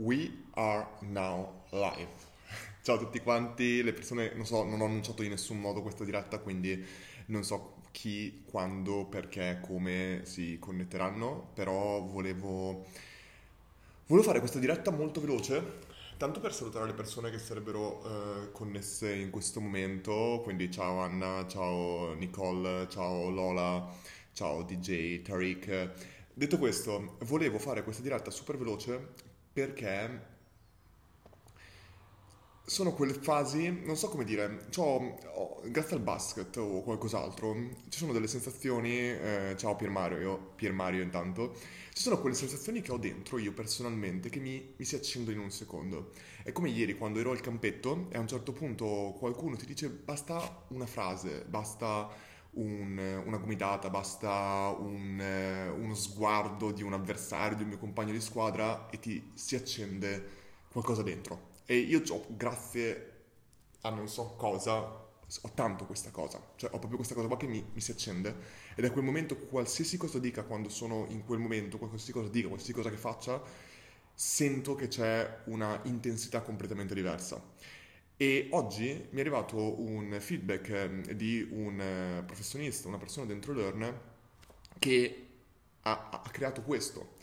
We are now live. Ciao a tutti quanti, le persone, non so, non ho annunciato in nessun modo questa diretta, quindi non so chi, quando, perché, come si connetteranno, però volevo, volevo fare questa diretta molto veloce, tanto per salutare le persone che sarebbero eh, connesse in questo momento, quindi ciao Anna, ciao Nicole, ciao Lola, ciao DJ, Tariq. Detto questo, volevo fare questa diretta super veloce perché sono quelle fasi, non so come dire, oh, grazie al basket o qualcos'altro, ci sono delle sensazioni, eh, ciao Pier Mario, io, Pier Mario intanto, ci sono quelle sensazioni che ho dentro io personalmente che mi, mi si accendono in un secondo. È come ieri quando ero al campetto e a un certo punto qualcuno ti dice basta una frase, basta un, una gomitata, basta un, uno sguardo di un avversario, di un mio compagno di squadra e ti si accende qualcosa dentro. E io ho, grazie a non so cosa, ho tanto questa cosa, cioè ho proprio questa cosa qua che mi, mi si accende ed è quel momento, qualsiasi cosa dica quando sono in quel momento, qualsiasi cosa dica, qualsiasi cosa che faccia, sento che c'è una intensità completamente diversa. E oggi mi è arrivato un feedback ehm, di un eh, professionista, una persona dentro Learn, che ha, ha creato questo.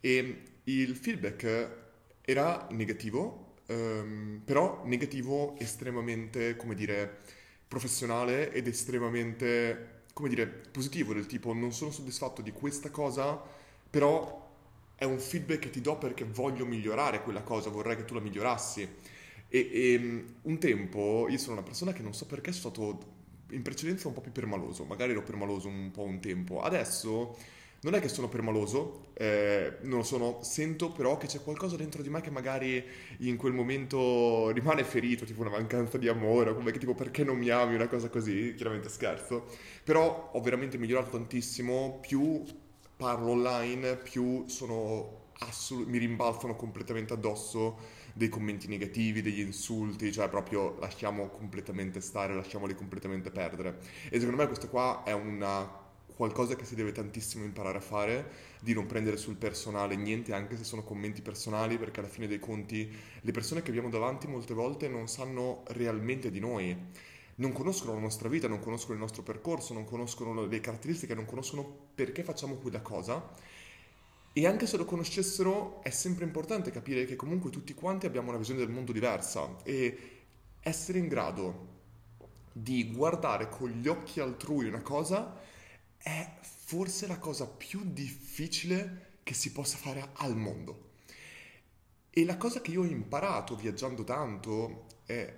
E il feedback era negativo, um, però negativo estremamente, come dire, professionale ed estremamente, come dire, positivo, del tipo non sono soddisfatto di questa cosa, però è un feedback che ti do perché voglio migliorare quella cosa, vorrei che tu la migliorassi. E, e, mm, un tempo io sono una persona che non so perché sono stato in precedenza un po' più permaloso, magari ero permaloso un po' un tempo, adesso non è che sono permaloso, eh, non lo sono, sento però che c'è qualcosa dentro di me che magari in quel momento rimane ferito, tipo una mancanza di amore, come che tipo perché non mi ami, una cosa così, chiaramente scherzo, però ho veramente migliorato tantissimo, più parlo online, più sono assolut- mi rimbalzano completamente addosso dei commenti negativi, degli insulti, cioè proprio lasciamo completamente stare, lasciamoli completamente perdere. E secondo me questo qua è una qualcosa che si deve tantissimo imparare a fare, di non prendere sul personale niente, anche se sono commenti personali, perché alla fine dei conti le persone che abbiamo davanti molte volte non sanno realmente di noi. Non conoscono la nostra vita, non conoscono il nostro percorso, non conoscono le caratteristiche, non conoscono perché facciamo quella cosa e anche se lo conoscessero è sempre importante capire che comunque tutti quanti abbiamo una visione del mondo diversa e essere in grado di guardare con gli occhi altrui una cosa è forse la cosa più difficile che si possa fare al mondo. E la cosa che io ho imparato viaggiando tanto è,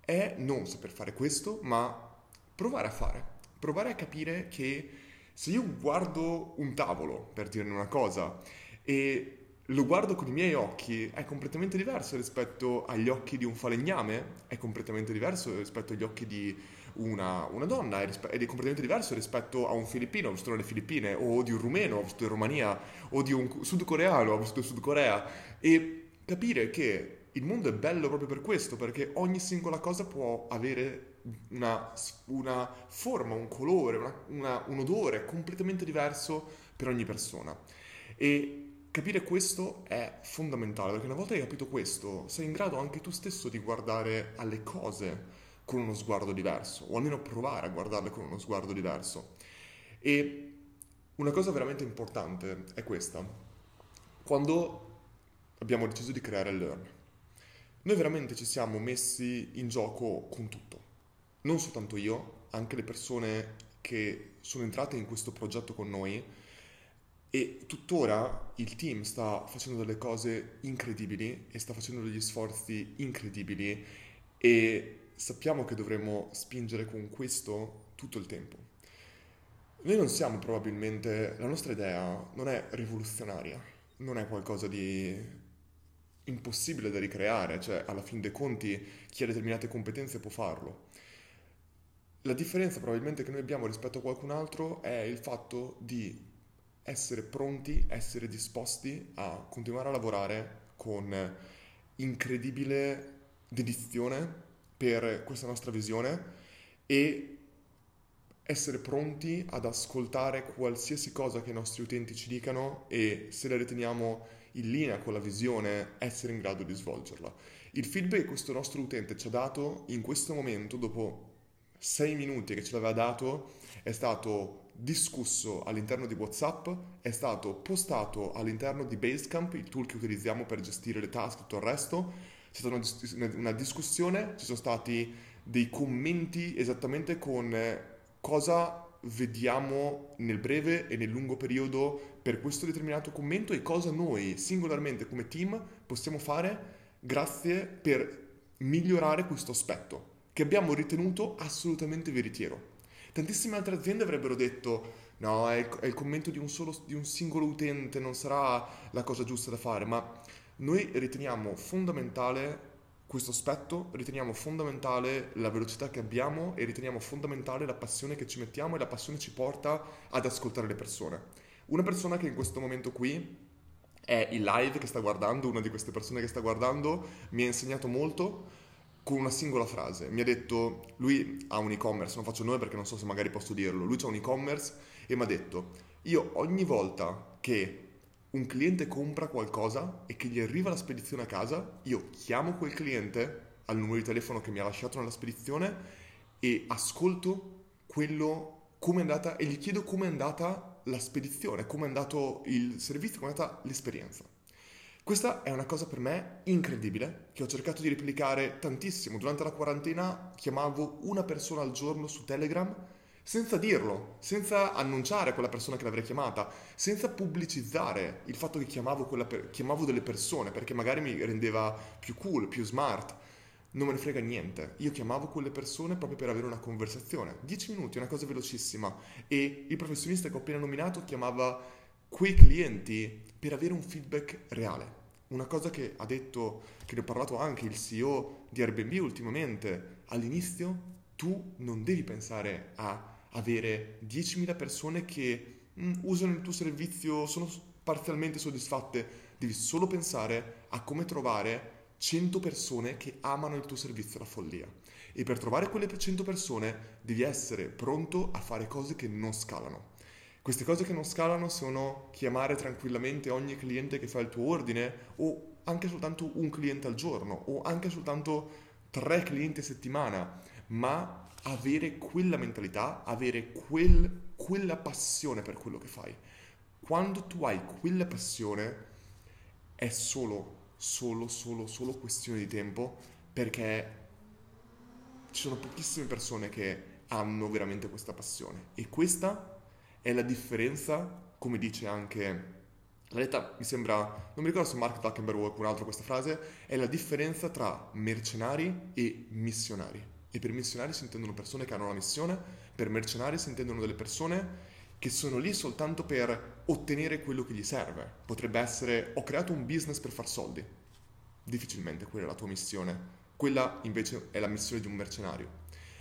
è non saper fare questo, ma provare a fare, provare a capire che se io guardo un tavolo, per dirne una cosa, e lo guardo con i miei occhi, è completamente diverso rispetto agli occhi di un falegname, è completamente diverso rispetto agli occhi di una, una donna, ed è completamente diverso rispetto a un filippino vissuto nelle Filippine, o di un rumeno vissuto in Romania, o di un sudcoreano vissuto in Sud Corea. E capire che il mondo è bello proprio per questo, perché ogni singola cosa può avere una, una forma, un colore, una, una, un odore completamente diverso per ogni persona. E capire questo è fondamentale, perché una volta che hai capito questo, sei in grado anche tu stesso di guardare alle cose con uno sguardo diverso, o almeno provare a guardarle con uno sguardo diverso. E una cosa veramente importante è questa. Quando abbiamo deciso di creare Learn, noi veramente ci siamo messi in gioco con tutto non soltanto io, anche le persone che sono entrate in questo progetto con noi e tuttora il team sta facendo delle cose incredibili e sta facendo degli sforzi incredibili e sappiamo che dovremo spingere con questo tutto il tempo. Noi non siamo probabilmente, la nostra idea non è rivoluzionaria, non è qualcosa di impossibile da ricreare, cioè alla fin dei conti chi ha determinate competenze può farlo. La differenza probabilmente che noi abbiamo rispetto a qualcun altro è il fatto di essere pronti, essere disposti a continuare a lavorare con incredibile dedizione per questa nostra visione e essere pronti ad ascoltare qualsiasi cosa che i nostri utenti ci dicano e se le riteniamo in linea con la visione, essere in grado di svolgerla. Il feedback che questo nostro utente ci ha dato in questo momento, dopo sei minuti che ce l'aveva dato, è stato discusso all'interno di WhatsApp, è stato postato all'interno di Basecamp, il tool che utilizziamo per gestire le task e tutto il resto. C'è stata una, discussione, ci sono stati dei commenti esattamente con cosa vediamo nel breve e nel lungo periodo per questo determinato commento e cosa noi singolarmente come team possiamo fare grazie per migliorare questo aspetto che abbiamo ritenuto assolutamente veritiero. Tantissime altre aziende avrebbero detto no, è il, è il commento di un, solo, di un singolo utente, non sarà la cosa giusta da fare, ma noi riteniamo fondamentale questo aspetto, riteniamo fondamentale la velocità che abbiamo e riteniamo fondamentale la passione che ci mettiamo e la passione ci porta ad ascoltare le persone. Una persona che in questo momento qui è in live che sta guardando, una di queste persone che sta guardando, mi ha insegnato molto con una singola frase. Mi ha detto, lui ha un e-commerce, non faccio nome perché non so se magari posso dirlo, lui ha un e-commerce e mi ha detto, io ogni volta che un cliente compra qualcosa e che gli arriva la spedizione a casa, io chiamo quel cliente al numero di telefono che mi ha lasciato nella spedizione e ascolto quello come è andata e gli chiedo come è andata la spedizione, come è andato il servizio, come è andata l'esperienza. Questa è una cosa per me incredibile che ho cercato di replicare tantissimo. Durante la quarantena chiamavo una persona al giorno su Telegram senza dirlo, senza annunciare quella persona che l'avrei chiamata, senza pubblicizzare il fatto che chiamavo, per- chiamavo delle persone perché magari mi rendeva più cool, più smart. Non me ne frega niente. Io chiamavo quelle persone proprio per avere una conversazione. Dieci minuti, una cosa velocissima. E il professionista che ho appena nominato chiamava quei clienti per avere un feedback reale. Una cosa che ha detto, che ne ho parlato anche il CEO di Airbnb ultimamente, all'inizio tu non devi pensare a avere 10.000 persone che mm, usano il tuo servizio, sono parzialmente soddisfatte, devi solo pensare a come trovare 100 persone che amano il tuo servizio alla follia. E per trovare quelle 100 persone devi essere pronto a fare cose che non scalano. Queste cose che non scalano sono chiamare tranquillamente ogni cliente che fa il tuo ordine o anche soltanto un cliente al giorno o anche soltanto tre clienti a settimana, ma avere quella mentalità, avere quel, quella passione per quello che fai. Quando tu hai quella passione è solo, solo, solo, solo questione di tempo perché ci sono pochissime persone che hanno veramente questa passione e questa è la differenza, come dice anche la detta, mi sembra, non mi ricordo se Mark Zuckerberg o qualcun altro questa frase, è la differenza tra mercenari e missionari. E per missionari si intendono persone che hanno una missione, per mercenari si intendono delle persone che sono lì soltanto per ottenere quello che gli serve. Potrebbe essere ho creato un business per far soldi. Difficilmente quella è la tua missione. Quella invece è la missione di un mercenario.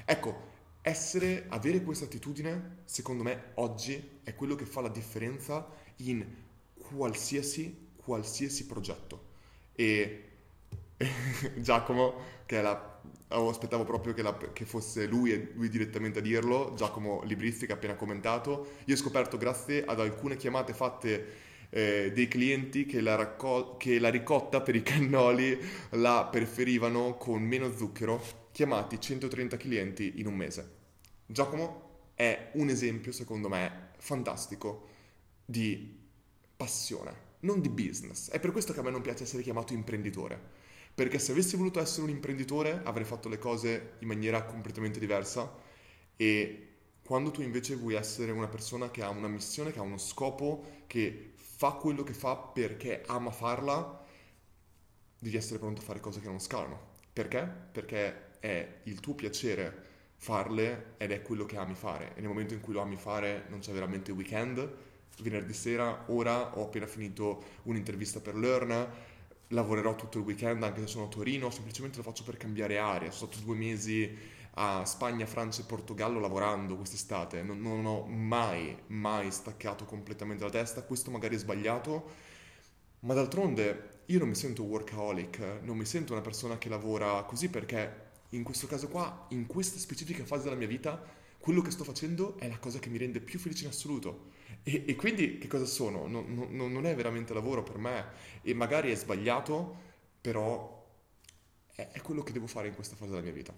Ecco, essere, avere questa attitudine, secondo me, oggi è quello che fa la differenza in qualsiasi, qualsiasi progetto. E Giacomo, che è la... Oh, aspettavo proprio che, la, che, fosse lui lui direttamente a dirlo, Giacomo Libristi che ha appena commentato. Io ho scoperto grazie ad alcune chiamate fatte eh, dei clienti che la, raccol- che la ricotta per i cannoli la preferivano con meno zucchero, chiamati 130 clienti in un mese. Giacomo è un esempio, secondo me, fantastico di passione, non di business. È per questo che a me non piace essere chiamato imprenditore. Perché se avessi voluto essere un imprenditore avrei fatto le cose in maniera completamente diversa e quando tu invece vuoi essere una persona che ha una missione, che ha uno scopo, che fa quello che fa perché ama farla, devi essere pronto a fare cose che non scalano. Perché? Perché è il tuo piacere farle ed è quello che ami fare. E nel momento in cui lo ami fare non c'è veramente weekend. Venerdì sera ora ho appena finito un'intervista per Learn lavorerò tutto il weekend anche se sono a Torino. Semplicemente lo faccio per cambiare aria. Sono stato due mesi a Spagna, Francia e Portogallo lavorando quest'estate. Non, non ho mai mai staccato completamente la testa. Questo magari è sbagliato ma d'altronde io non mi sento workaholic non mi sento una persona che lavora così perché in questo caso qua, in questa specifica fase della mia vita, quello che sto facendo è la cosa che mi rende più felice in assoluto. E, e quindi che cosa sono? Non, non, non, è veramente lavoro per me e magari è sbagliato, però è, è quello che devo fare in questa fase della mia vita.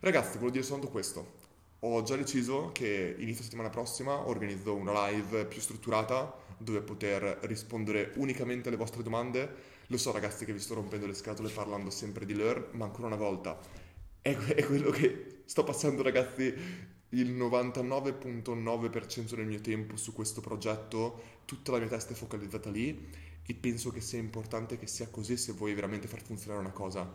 Ragazzi, volevo dire soltanto questo. Ho già deciso che inizio settimana prossima organizzo una live più strutturata dove poter rispondere unicamente alle vostre domande. Lo so ragazzi che vi sto rompendo le scatole parlando sempre di Learn, ma ancora una volta è, è quello che sto passando ragazzi il 99.9% del mio tempo su questo progetto, tutta la mia testa è focalizzata lì e penso che sia importante che sia così se vuoi veramente far funzionare una cosa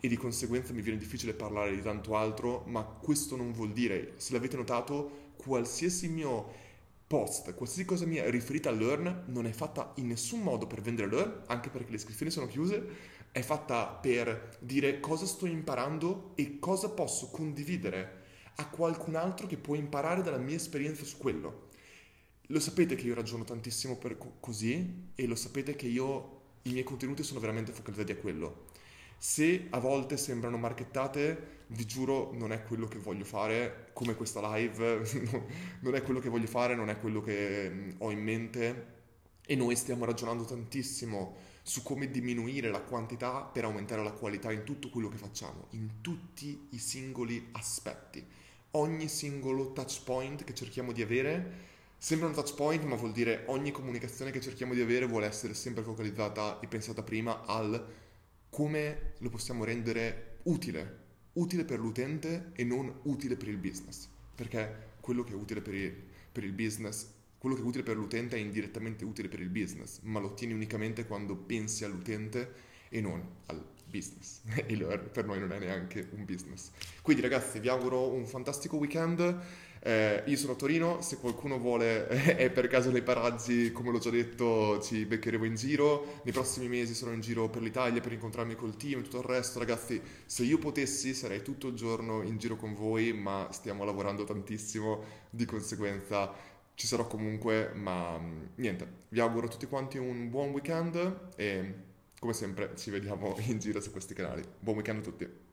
e di conseguenza mi viene difficile parlare di tanto altro, ma questo non vuol dire, se l'avete notato, qualsiasi mio post, qualsiasi cosa mia riferita a Learn non è fatta in nessun modo per vendere Learn, anche perché le iscrizioni sono chiuse, è fatta per dire cosa sto imparando e cosa posso condividere a qualcun altro che può imparare dalla mia esperienza su quello. Lo sapete che io ragiono tantissimo per co- così e lo sapete che io i miei contenuti sono veramente focalizzati a quello. Se a volte sembrano marchettate, vi giuro non è quello che voglio fare, come questa live, non è quello che voglio fare, non è quello che mm, ho in mente e noi stiamo ragionando tantissimo su come diminuire la quantità per aumentare la qualità in tutto quello che facciamo, in tutti i singoli aspetti. Ogni singolo touch point che cerchiamo di avere sembra un touch point, ma vuol dire ogni comunicazione che cerchiamo di avere vuole essere sempre focalizzata e pensata prima al come lo possiamo rendere utile, utile per l'utente e non utile per il business, perché quello che è utile per il, per il business, quello che è utile per l'utente è indirettamente utile per il business, ma lo ottieni unicamente quando pensi all'utente e non al business. e per noi non è neanche un business. Quindi ragazzi vi auguro un fantastico weekend. Eh, io sono a Torino, se qualcuno vuole è per caso nei paraggi, come l'ho già detto, ci beccheremo in giro. Nei prossimi mesi sarò in giro per l'Italia per incontrarmi col team e tutto il resto. Ragazzi, se io potessi sarei tutto il giorno in giro con voi, ma stiamo lavorando tantissimo, di conseguenza ci sarò comunque, ma mm, niente. Vi auguro a tutti quanti un buon weekend e come sempre ci vediamo in giro su questi canali. Buon weekend a tutti!